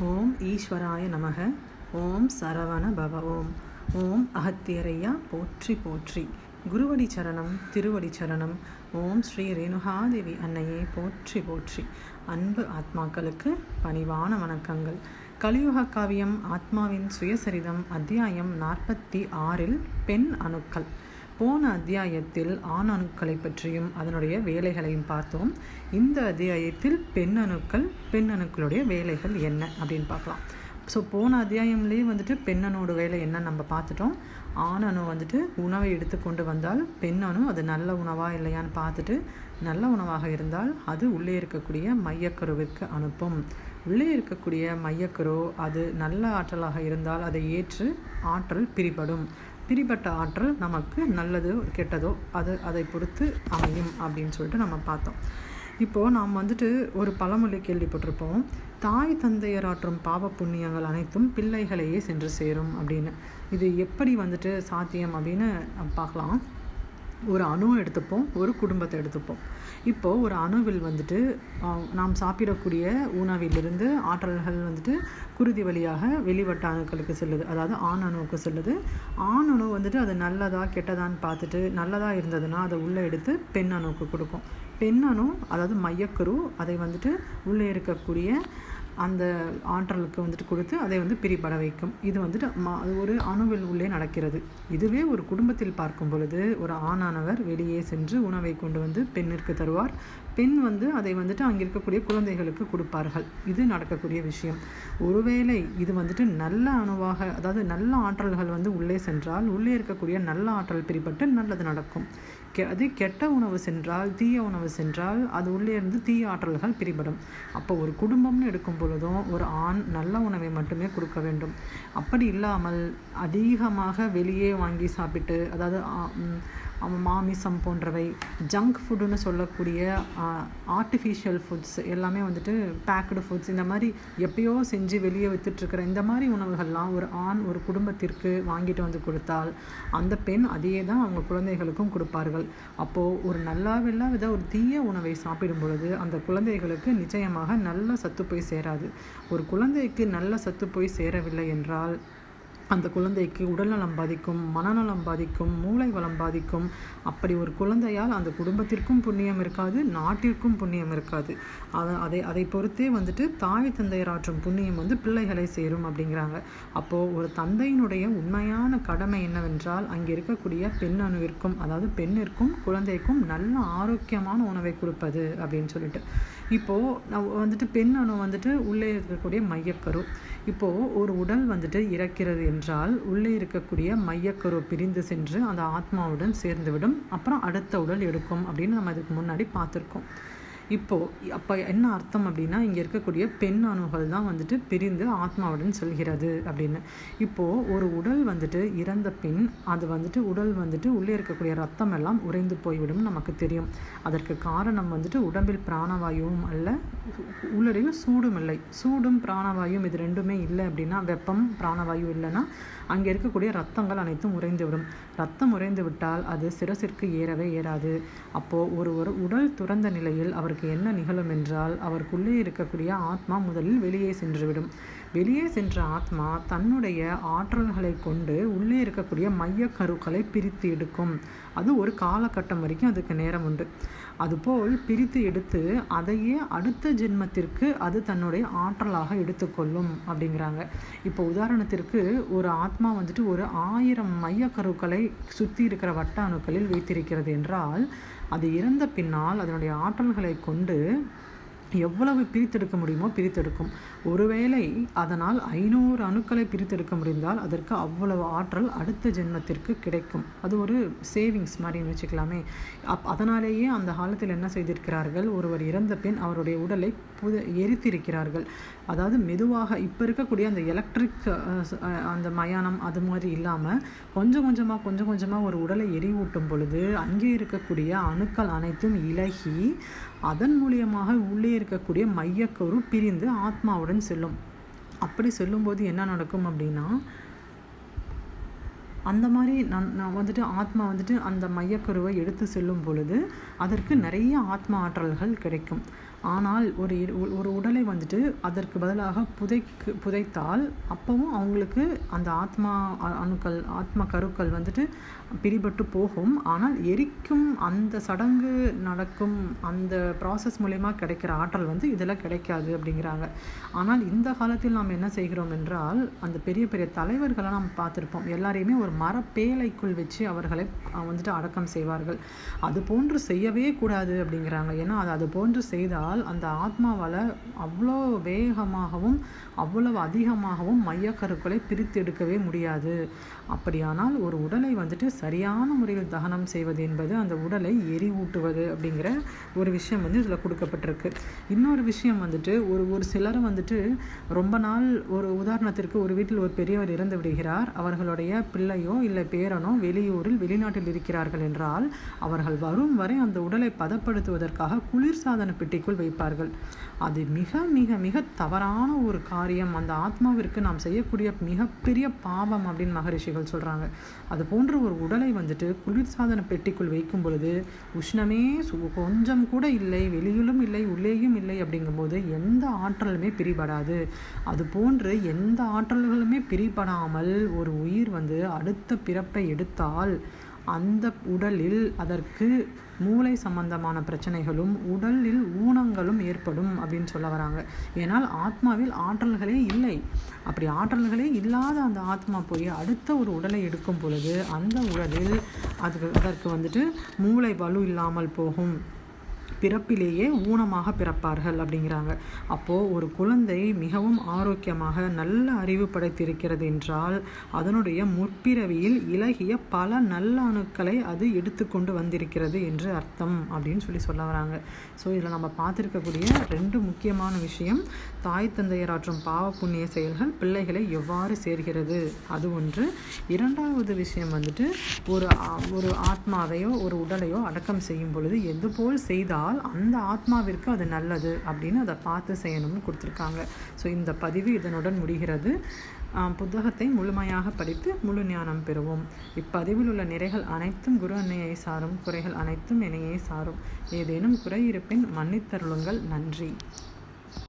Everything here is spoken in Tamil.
ஓம் ஈஸ்வராய நமக. ஓம் சரவண பவ ஓம். ஓம் அகத்தியரையா போற்றி போற்றி. குருவடி சரணம் திருவடி சரணம். ஓம் ஸ்ரீ ரேணுகாதேவி அன்னையே போற்றி போற்றி. அன்பு ஆத்மாக்களுக்கு பணிவான வணக்கங்கள். கலியுக காவியம் ஆத்மாவின் சுயசரிதம் அத்தியாயம் நாற்பத்தி ஆறில் பெண் அணுக்கள். போன அத்தியாயத்தில் ஆண் அணுக்களை பற்றியும் அதனுடைய வேலைகளையும் பார்த்தோம். இந்த அத்தியாயத்தில் பெண் அணுக்கள் பெண் அணுக்களுடைய வேலைகள் என்ன அப்படின்னு பார்க்கலாம். ஸோ போன அத்தியாயம்லேயே வந்துட்டு பெண்ணனோட வேலை என்ன நம்ம பார்த்துட்டோம். ஆண் வந்துட்டு உணவை எடுத்துக்கொண்டு வந்தால் பெண் அது நல்ல உணவா இல்லையான்னு பார்த்துட்டு நல்ல உணவாக இருந்தால் அது உள்ளே இருக்கக்கூடிய மையக்கருவிற்கு அனுப்பும். உள்ளே இருக்கக்கூடிய மையக்கரு அது நல்ல ஆற்றலாக இருந்தால் அதை ஏற்று ஆற்றல் பிரிபடும். பிரிபட்ட ஆற்றல் நமக்கு நல்லதோ கெட்டதோ அது அதை பொறுத்து அமையும் அப்படின்னு சொல்லிட்டு நம்ம பார்த்தோம். இப்போது நாம் வந்துட்டு ஒரு பழமொழி கேள்விப்பட்டிருப்போம். தாய் தந்தையராற்றும் பாவ புண்ணியங்கள் அனைத்தும் பிள்ளைகளையே சென்று சேரும் அப்படின்னு. இது எப்படி வந்துட்டு சாத்தியம் அப்படின்னு பார்க்கலாம். ஒரு அணுவை எடுத்துப்போம் ஒரு குடும்பத்தை எடுத்துப்போம். இப்போது ஒரு அணுவில் வந்துட்டு நாம் சாப்பிடக்கூடிய உணவிலிருந்து ஆற்றல்கள் வந்துட்டு குருதி வழியாக வெளிவட்ட அணுக்களுக்கு செல்லுது. அதாவது ஆண் அணுவுக்கு செல்லுது. ஆண் அணு வந்துட்டு அது நல்லதா கெட்டதான்னு பார்த்துட்டு நல்லதாக இருந்ததுன்னா அதை உள்ளே எடுத்து பெண் அணுவுக்கு கொடுக்கும். பெண் அணு அதாவது மையக்கரு அதை வந்துட்டு உள்ளே இருக்கக்கூடிய அந்த ஆற்றலுக்கு வந்துட்டு கொடுத்து அதை வந்து பிரிபட வைக்கும். இது வந்துட்டு மா அது ஒரு அணுவில் உள்ளே நடக்கிறது. இதுவே ஒரு குடும்பத்தில் பார்க்கும் பொழுது ஒரு ஆணானவர் வெளியே சென்று உணவை கொண்டு வந்து பெண்ணிற்கு தருவார். பெண் வந்து அதை வந்துட்டு அங்கே இருக்கக்கூடிய குழந்தைகளுக்கு கொடுப்பார்கள். இது நடக்கக்கூடிய விஷயம். ஒருவேளை இது வந்துட்டு நல்ல அணுவாக அதாவது நல்ல ஆற்றல்கள் வந்து உள்ளே சென்றால் உள்ளே இருக்கக்கூடிய நல்ல ஆற்றல் பிரிபட்டு நல்லது நடக்கும். கெ அது கெட்ட உணவு சென்றால் தீய உணவு சென்றால் அது உள்ளே இருந்து தீய ஆற்றல்கள் பிரிபடும். அப்போ ஒரு குடும்பம்னு எடுக்கும் பொழுதும் ஒரு ஆண் நல்ல உணவை மட்டுமே கொடுக்க வேண்டும். அப்படி இல்லாமல் அதிகமாக வெளியே வாங்கி சாப்பிட்டு அதாவது மாமிசம் போன்றவை ஜங்க் ஃபுட்டுன்னு சொல்லக்கூடிய ஆர்டிஃபிஷியல் ஃபுட்ஸ் எல்லாமே வந்துட்டு பேக்கடு ஃபுட்ஸ் இந்த மாதிரி எப்பயோ செஞ்சு வெளியே விற்றுட்ருக்கிற இந்த மாதிரி உணவுகள்லாம் ஒரு ஆண் ஒரு குடும்பத்திற்கு வாங்கிட்டு வந்து கொடுத்தால் அந்த பெண் அதையே தான் அவங்க குழந்தைகளுக்கும் கொடுப்பார்கள். அப்போது ஒரு நல்லா வித ஒரு தீய உணவை சாப்பிடும் பொழுது அந்த குழந்தைகளுக்கு நிச்சயமாக நல்ல சத்து போய் சேராது. ஒரு குழந்தைக்கு நல்ல சத்து போய் சேரவில்லை என்றால் அந்த குழந்தைக்கு உடல்நலம் பாதிக்கும் மனநலம் பாதிக்கும் மூளை வளம் பாதிக்கும். அப்படி ஒரு குழந்தையால் அந்த குடும்பத்திற்கும் புண்ணியம் இருக்காது நாட்டிற்கும் புண்ணியம் இருக்காது. அதை அதை அதை பொறுத்தே வந்துட்டு தாய் தந்தையர் ஆற்றும் புண்ணியம் வந்து பிள்ளைகளை சேரும் அப்படிங்கிறாங்க. அப்போது ஒரு தந்தையினுடைய உண்மையான கடமை என்னவென்றால் அங்கே இருக்கக்கூடிய பெண் அணுவிற்கும் அதாவது பெண்ணிற்கும் குழந்தைக்கும் நல்ல ஆரோக்கியமான உணவை கொடுப்பது அப்படின்னு சொல்லிட்டு. இப்போது நான் வந்துட்டு பெண் அணு வந்துட்டு உள்ளே இருக்கக்கூடிய மையக்கரு. இப்போது ஒரு உடல் வந்துட்டு இறக்கிறது என்றால் உள்ளே இருக்கக்கூடிய மையக்கரு பிரிந்து சென்று அந்த ஆத்மாவுடன் சேர்ந்துவிடும். அப்புறம் அடுத்த உடல் எடுக்கும் அப்படின்னு நம்ம இதுக்கு முன்னாடி பார்த்துருக்கோம். இப்போது அப்போ என்ன அர்த்தம் அப்படின்னா இங்கே இருக்கக்கூடிய பெண் அணுகள் தான் வந்துட்டு பிரிந்து ஆத்மாவுடன் செல்கிறது அப்படின்னு. இப்போது ஒரு உடல் வந்துட்டு இறந்த பின் அது வந்துட்டு உடல் வந்துட்டு உள்ளே இருக்கக்கூடிய ரத்தம் எல்லாம் உறைந்து போய்விடும் நமக்கு தெரியும். அதற்கு காரணம் வந்துட்டு உடம்பில் பிராணவாயுவும் அல்ல உள்ளடையில் சூடும் இல்லை. சூடும் பிராணவாயும் இது ரெண்டுமே இல்லை அப்படின்னா வெப்பம் பிராணவாயு இல்லைன்னா அங்கே இருக்கக்கூடிய ரத்தங்கள் அனைத்தும் உறைந்து விடும் ரத்தம் உறைந்து விட்டால் அது சிரசிற்கு ஏறவே ஏறாது. அப்போது ஒரு ஒரு உடல் துறந்த நிலையில் அவருக்கு என்ன நிகழும் என்றால் அவருக்குள்ளே இருக்கக்கூடிய ஆத்மா முதலில் வெளியே சென்றுவிடும். வெளியே சென்ற ஆத்மா தன்னுடைய ஆற்றல்களை கொண்டு உள்ளே இருக்கக்கூடிய மைய கருக்களை பிரித்து எடுக்கும். அது ஒரு காலகட்டம் வரைக்கும் அதுக்கு நேரம் உண்டு. அதுபோல் பிரித்து எடுத்து அதையே அடுத்த ஜென்மத்திற்கு அது தன்னுடைய ஆற்றலாக எடுத்துக்கொள்ளும் அப்படிங்கிறாங்க. இப்போ உதாரணத்திற்கு ஒரு ஆத்மா வந்துட்டு ஒரு ஆயிரம் மைய கருக்களை சுற்றி இருக்கிற வட்ட அணுக்களில் வைத்திருக்கிறது என்றால் அது இறந்த பின்னால் அதனுடைய ஆற்றல்களை கொண்டு எவ்வளவு பிரித்தெடுக்க முடியுமோ பிரித்தெடுக்கும். ஒருவேளை அதனால் ஐநூறு அணுக்களை பிரித்தெடுக்க முடிந்தால் அதற்கு அவ்வளவு ஆற்றல் அடுத்த ஜென்மத்திற்கு கிடைக்கும். அது ஒரு சேவிங்ஸ் மாதிரின்னு வச்சுக்கலாமே. அப் அதனாலேயே அந்த காலத்தில் என்ன செய்திருக்கிறார்கள்? ஒருவர் இறந்த பின் அவருடைய உடலை புது எரித்திருக்கிறார்கள். அதாவது மெதுவாக இப்போ இருக்கக்கூடிய அந்த எலக்ட்ரிக் அந்த மயானம் அது மாதிரி இல்லாமல் கொஞ்சம் கொஞ்சமாக கொஞ்சம் கொஞ்சமாக ஒரு உடலை எரிவூட்டும் பொழுது அங்கே இருக்கக்கூடிய அணுக்கள் அனைத்தும் இலகி அதன் மூலியமாக உள்ளே இருக்கக்கூடிய மையக்கரு பிரிந்து ஆத்மாவுடன் செல்லும். அப்படி செல்லும்போது என்ன நடக்கும் அப்படின்னா அந்த மாதிரி நான் நான் வந்துட்டு ஆத்மா வந்துட்டு அந்த மையக்கருவை எடுத்து செல்லும் பொழுது அதற்கு நிறைய ஆத்மா ஆற்றல்கள் கிடைக்கும். ஆனால் ஒரு ஒரு- உடலை வந்துட்டு அதற்கு பதிலாக புதைக்கு புதைத்தால் அப்பவும் அவங்களுக்கு அந்த ஆத்மா அணுக்கள் ஆத்ம கருக்கள் வந்துட்டு பிடிபட்டு போகும். ஆனால் எரிக்கும் அந்த சடங்கு நடக்கும் அந்த ப்ராசஸ் மூலயமா கிடைக்கிற ஆற்றல் வந்து இதில் கிடைக்காது அப்படிங்கிறாங்க. ஆனால் இந்த காலத்தில் நாம் என்ன செய்கிறோம் என்றால் அந்த பெரிய பெரிய தலைவர்களை நாம் பார்த்துருப்போம். எல்லாரையுமே ஒரு மரப்பேலைக்குள் வச்சு அவர்களை வந்துட்டு அடக்கம் செய்வார்கள். அது போன்று செய்யவே கூடாது அப்படிங்கிறாங்க. ஏன்னா அது அது போன்று செய்தால் அந்த ஆத்மாவால் அவ்வளோ வேகமாகவும் அவ்வளவு அதிகமாகவும் மையக்கருக்களை பிரித்து எடுக்கவே முடியாது. அப்படியானால் ஒரு உடலை வந்துட்டு சரியான முறையில் தகனம் செய்வது என்பது அந்த உடலை எரிவூட்டுவது அப்படிங்கிற ஒரு விஷயம் வந்து இதில் கொடுக்கப்பட்டிருக்கு. இன்னொரு விஷயம் வந்துட்டு ஒரு ஒரு சிலர் வந்துட்டு ரொம்ப நாள் ஒரு உதாரணத்திற்கு ஒரு வீட்டில் ஒரு பெரியவர் இறந்து விடுகிறார். அவர்களுடைய பிள்ளையோ இல்லை பேரனோ வெளியூரில் வெளிநாட்டில் இருக்கிறார்கள் என்றால் அவர்கள் வரும் வரை அந்த உடலை பதப்படுத்துவதற்காக குளிர்சாதன பெட்டிக்குள் வைப்பார்கள். அது மிக மிக மிக தவறான ஒரு காரியம். அந்த ஆத்மாவிற்கு நாம் செய்யக்கூடிய மிகப்பெரிய பாவம் அப்படின்னு மகரிஷிகள் சொல்றாங்க. அது போன்ற ஒரு உடலை வந்துட்டு குளிர்சாதன பெட்டிக்குள் வைக்கும் பொழுது உஷ்ணமே கொஞ்சம் கூட இல்லை வெளியிலும் இல்லை உள்ளேயும் இல்லை அப்படிங்கும்போது எந்த ஆற்றலுமே பிரிபடாது. அது போன்று எந்த ஆற்றல்களுமே பிரிபடாமல் ஒரு உயிர் வந்து அடுத்த பிறப்பை எடுத்தால் அந்த உடலில் அதற்கு மூளை சம்பந்தமான பிரச்சனைகளும் உடலில் ஊனங்களும் ஏற்படும் அப்படின்னு சொல்ல வராங்க. ஏன்னால் ஆத்மாவில் ஆற்றல்களே இல்லை. அப்படி ஆற்றல்களே இல்லாத அந்த ஆத்மா போய் அடுத்த ஒரு உடலை எடுக்கும் பொழுது அந்த உடலில் அதுக்கு அதற்கு வந்துட்டு மூளை வலு இல்லாமல் போகும். பிறப்பிலேயே ஊனமாக பிறப்பார்கள் அப்படிங்கிறாங்க. அப்போது ஒரு குழந்தை மிகவும் ஆரோக்கியமாக நல்ல அறிவு படைத்திருக்கிறது என்றால் அதனுடைய முற்பிறவியில் இலகிய பல நல்ல அணுக்களை அது எடுத்துக்கொண்டு வந்திருக்கிறது என்று அர்த்தம் அப்படின்னு சொல்லி சொல்ல வராங்க. ஸோ இதில் நம்ம பார்த்துருக்கக்கூடிய ரெண்டு முக்கியமான விஷயம் தாய் தந்தையராற்றும் பாவ புண்ணிய செயல்கள் பிள்ளைகளை எவ்வாறு சேர்கிறது? அது ஒன்று. இரண்டாவது விஷயம் வந்துட்டு ஒரு ஒரு ஆத்மாவையோ ஒரு உடலையோ அடக்கம் செய்யும் பொழுது எது போல் செய்தால் அந்த ஆத்மாவிற்கு அது நல்லது அப்படின்னு அதை பார்த்து செய்யணும்னு கொடுத்துருக்காங்க. ஸோ இந்த பதிவு இதனுடன் முடிகிறது. புத்தகத்தை முழுமையாக படித்து முழு ஞானம் பெறுவோம். இப்பதிவில் உள்ள நிறைகள் அனைத்தும் குரு அன்னையை சாரும். குறைகள் அனைத்தும் என்னையே சாரும். ஏதேனும் குறை இருப்பின் மன்னித்தருளுங்கள். நன்றி.